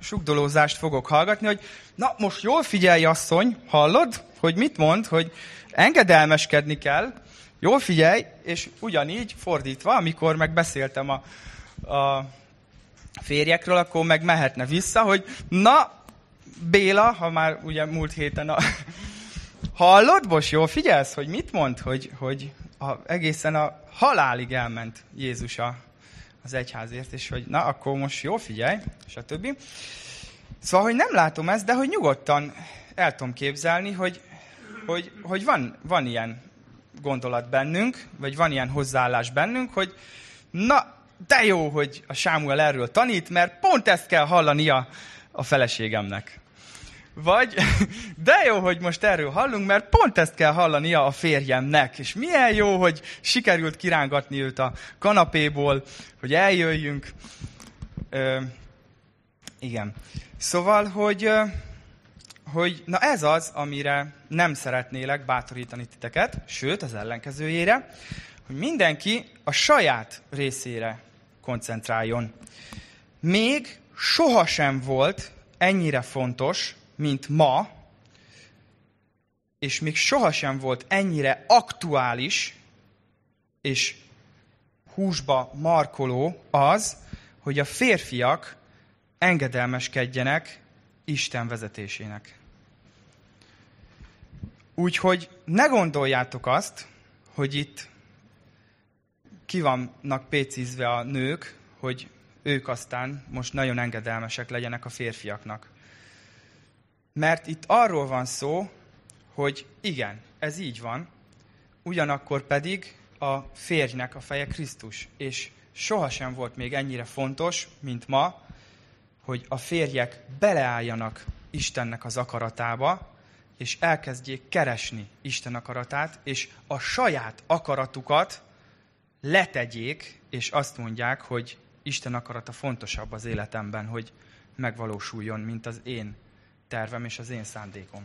sugdolózást fogok hallgatni, hogy na most jól figyelj asszony, hallod, hogy mit mond, hogy engedelmeskedni kell, jól figyelj, és ugyanígy fordítva, amikor megbeszéltem a, a férjekről, akkor meg mehetne vissza, hogy na, Béla, ha már ugye múlt héten a... Hallod, most jól figyelsz, hogy mit mond, hogy, hogy a, egészen a halálig elment Jézus a, az egyházért, és hogy na, akkor most jól figyelj, stb. Szóval, hogy nem látom ezt, de hogy nyugodtan el tudom képzelni, hogy, hogy, hogy van, van ilyen gondolat bennünk, vagy van ilyen hozzáállás bennünk, hogy na, de jó, hogy a Sámuel erről tanít, mert pont ezt kell hallania a feleségemnek. Vagy, <laughs> de jó, hogy most erről hallunk, mert pont ezt kell hallania a férjemnek. És milyen jó, hogy sikerült kirángatni őt a kanapéból, hogy eljöjjünk. Ö, igen. Szóval, hogy, hogy na ez az, amire nem szeretnélek bátorítani titeket, sőt, az ellenkezőjére, hogy mindenki a saját részére koncentráljon. Még sohasem volt ennyire fontos, mint ma, és még sohasem volt ennyire aktuális és húsba markoló az, hogy a férfiak engedelmeskedjenek Isten vezetésének. Úgyhogy ne gondoljátok azt, hogy itt ki vannak pécizve a nők, hogy ők aztán most nagyon engedelmesek legyenek a férfiaknak. Mert itt arról van szó, hogy igen, ez így van, ugyanakkor pedig a férjnek a feje Krisztus. És sohasem volt még ennyire fontos, mint ma, hogy a férjek beleálljanak Istennek az akaratába, és elkezdjék keresni Isten akaratát, és a saját akaratukat letegyék, és azt mondják, hogy Isten akarata fontosabb az életemben, hogy megvalósuljon, mint az én tervem és az én szándékom.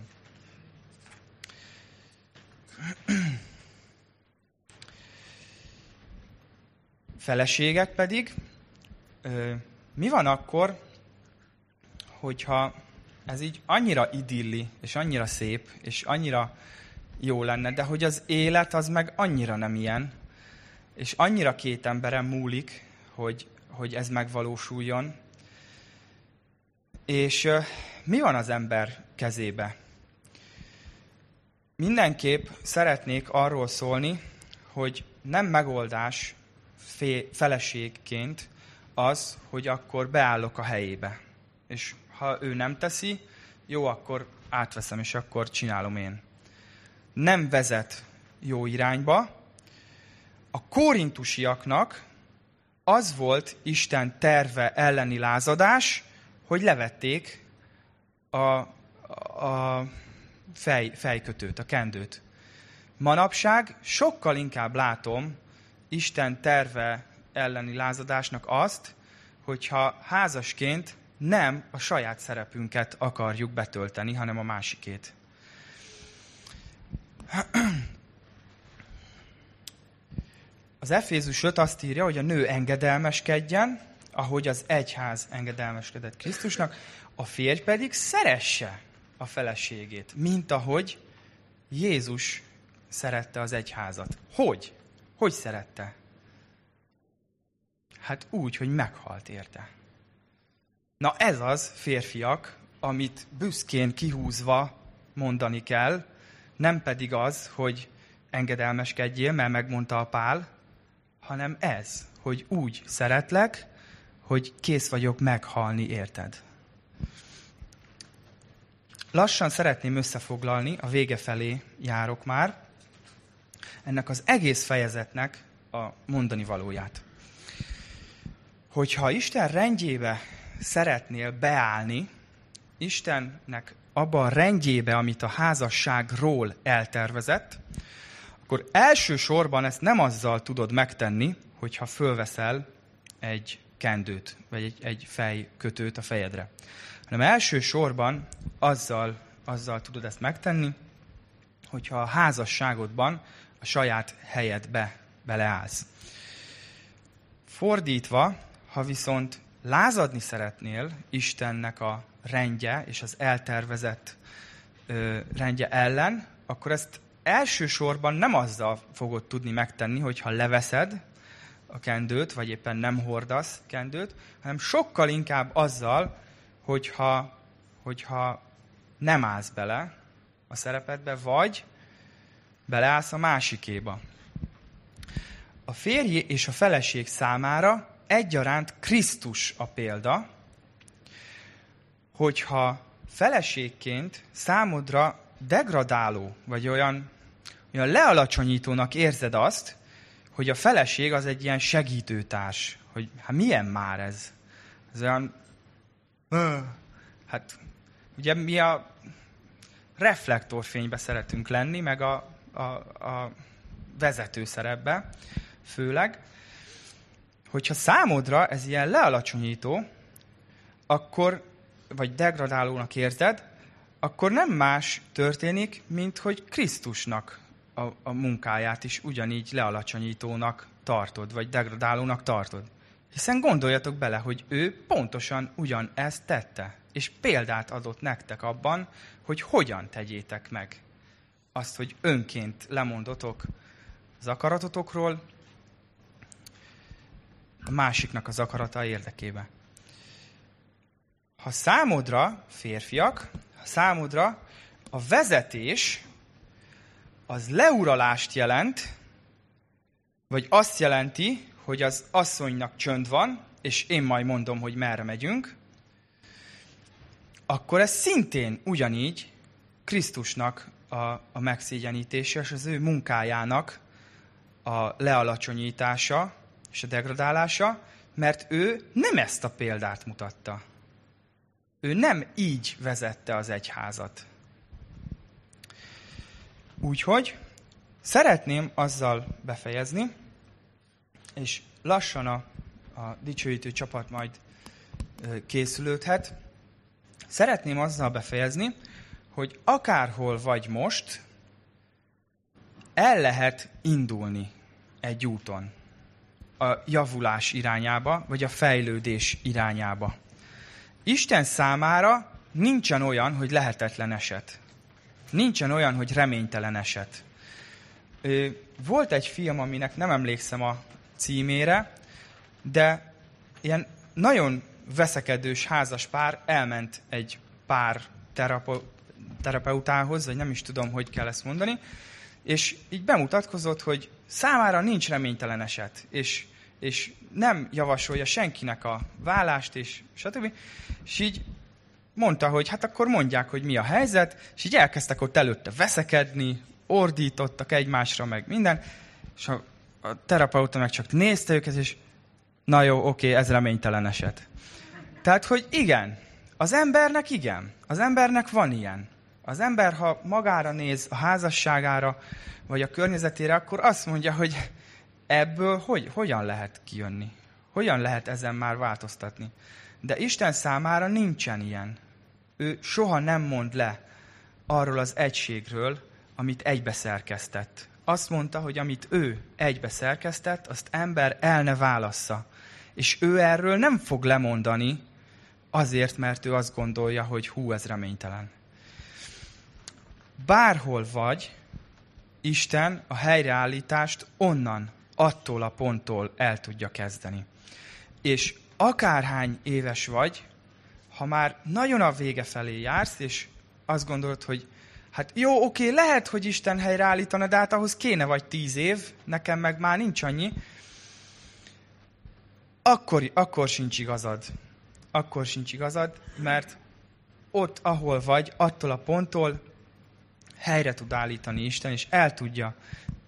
Feleségek pedig, mi van akkor, hogyha ez így annyira idilli, és annyira szép, és annyira jó lenne, de hogy az élet az meg annyira nem ilyen, és annyira két emberen múlik, hogy, hogy ez megvalósuljon. És mi van az ember kezébe? Mindenképp szeretnék arról szólni, hogy nem megoldás feleségként az, hogy akkor beállok a helyébe. És ha ő nem teszi, jó, akkor átveszem, és akkor csinálom én. Nem vezet jó irányba. A korintusiaknak az volt Isten terve elleni lázadás, hogy levették a, a fej, fejkötőt, a kendőt. Manapság sokkal inkább látom Isten terve elleni lázadásnak azt, hogyha házasként nem a saját szerepünket akarjuk betölteni, hanem a másikét. Az Efézus 5 azt írja, hogy a nő engedelmeskedjen, ahogy az egyház engedelmeskedett Krisztusnak, a férj pedig szeresse a feleségét, mint ahogy Jézus szerette az egyházat. Hogy? Hogy szerette? Hát úgy, hogy meghalt érte. Na ez az, férfiak, amit büszkén kihúzva mondani kell, nem pedig az, hogy engedelmeskedjél, mert megmondta a Pál, hanem ez, hogy úgy szeretlek, hogy kész vagyok meghalni, érted? Lassan szeretném összefoglalni, a vége felé járok már, ennek az egész fejezetnek a mondani valóját. Hogyha Isten rendjébe szeretnél beállni, Istennek abban a rendjébe, amit a házasságról eltervezett, akkor elsősorban ezt nem azzal tudod megtenni, hogyha fölveszel egy kendőt, vagy egy, egy fejkötőt a fejedre. hanem elsősorban azzal, azzal tudod ezt megtenni, hogyha a házasságodban a saját helyedbe beleállsz. Fordítva, ha viszont lázadni szeretnél Istennek a rendje és az eltervezett ö, rendje ellen, akkor ezt elsősorban nem azzal fogod tudni megtenni, hogyha leveszed a kendőt, vagy éppen nem hordasz kendőt, hanem sokkal inkább azzal, hogyha, hogyha nem állsz bele a szerepedbe, vagy beleállsz a másikéba. A férj és a feleség számára egyaránt Krisztus a példa, hogyha feleségként számodra degradáló, vagy olyan, olyan lealacsonyítónak érzed azt, hogy a feleség az egy ilyen segítőtárs, hogy hát milyen már ez? Ez olyan, hát ugye mi a reflektorfénybe szeretünk lenni, meg a, a, a vezető szerepbe főleg, hogyha számodra ez ilyen lealacsonyító, akkor, vagy degradálónak érzed, akkor nem más történik, mint hogy Krisztusnak a, a munkáját is ugyanígy lealacsonyítónak tartod, vagy degradálónak tartod. Hiszen gondoljatok bele, hogy ő pontosan ugyan ezt tette, és példát adott nektek abban, hogy hogyan tegyétek meg azt, hogy önként lemondotok az akaratotokról, a másiknak az akarata érdekébe. Ha számodra, férfiak, ha számodra a vezetés az leuralást jelent, vagy azt jelenti, hogy az asszonynak csönd van, és én majd mondom, hogy merre megyünk, akkor ez szintén ugyanígy Krisztusnak a, a megszégyenítése, és az ő munkájának a lealacsonyítása és a degradálása, mert ő nem ezt a példát mutatta. Ő nem így vezette az egyházat. Úgyhogy szeretném azzal befejezni, és lassan a, a dicsőítő csapat majd készülődhet. Szeretném azzal befejezni, hogy akárhol vagy most, el lehet indulni egy úton a javulás irányába, vagy a fejlődés irányába. Isten számára nincsen olyan, hogy lehetetlen eset. Nincsen olyan, hogy reménytelen eset. Volt egy film, aminek nem emlékszem a címére, de ilyen nagyon veszekedős házas pár elment egy pár terapo- terapeutához, vagy nem is tudom, hogy kell ezt mondani, és így bemutatkozott, hogy számára nincs reménytelen eset, és, és nem javasolja senkinek a vállást, és stb. És így mondta, hogy hát akkor mondják, hogy mi a helyzet, és így elkezdtek ott előtte veszekedni, ordítottak egymásra, meg minden, és a, a terapeuta meg csak nézte őket, és na jó, oké, ez reménytelen eset. Tehát, hogy igen, az embernek igen, az embernek van ilyen. Az ember, ha magára néz, a házasságára, vagy a környezetére, akkor azt mondja, hogy ebből hogy, hogyan lehet kijönni? Hogyan lehet ezen már változtatni? De Isten számára nincsen ilyen. Ő soha nem mond le arról az egységről, amit egybe szerkesztett. Azt mondta, hogy amit ő egybe szerkesztett, azt ember el ne válassza. És ő erről nem fog lemondani, azért, mert ő azt gondolja, hogy hú, ez reménytelen. Bárhol vagy, Isten a helyreállítást onnan, attól a ponttól el tudja kezdeni. És akárhány éves vagy, ha már nagyon a vége felé jársz, és azt gondolod, hogy hát jó, oké, lehet, hogy Isten helyreállítana, de hát ahhoz kéne vagy tíz év, nekem meg már nincs annyi, akkor, akkor sincs igazad. Akkor sincs igazad, mert ott, ahol vagy, attól a ponttól helyre tud állítani Isten, és el tudja,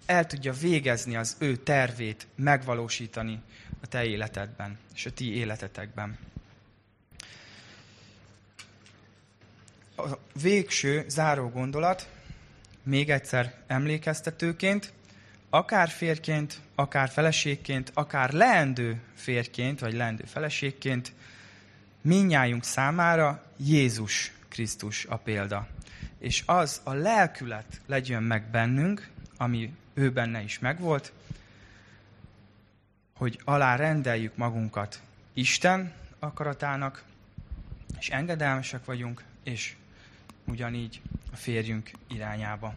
el tudja végezni az ő tervét, megvalósítani a te életedben, és a ti életetekben. A végső záró gondolat, még egyszer emlékeztetőként, akár férként, akár feleségként, akár leendő férként, vagy leendő feleségként, minnyájunk számára Jézus Krisztus a példa. És az a lelkület legyen meg bennünk, ami ő benne is megvolt, hogy alá rendeljük magunkat Isten akaratának, és engedelmesek vagyunk, és ugyanígy a férjünk irányába.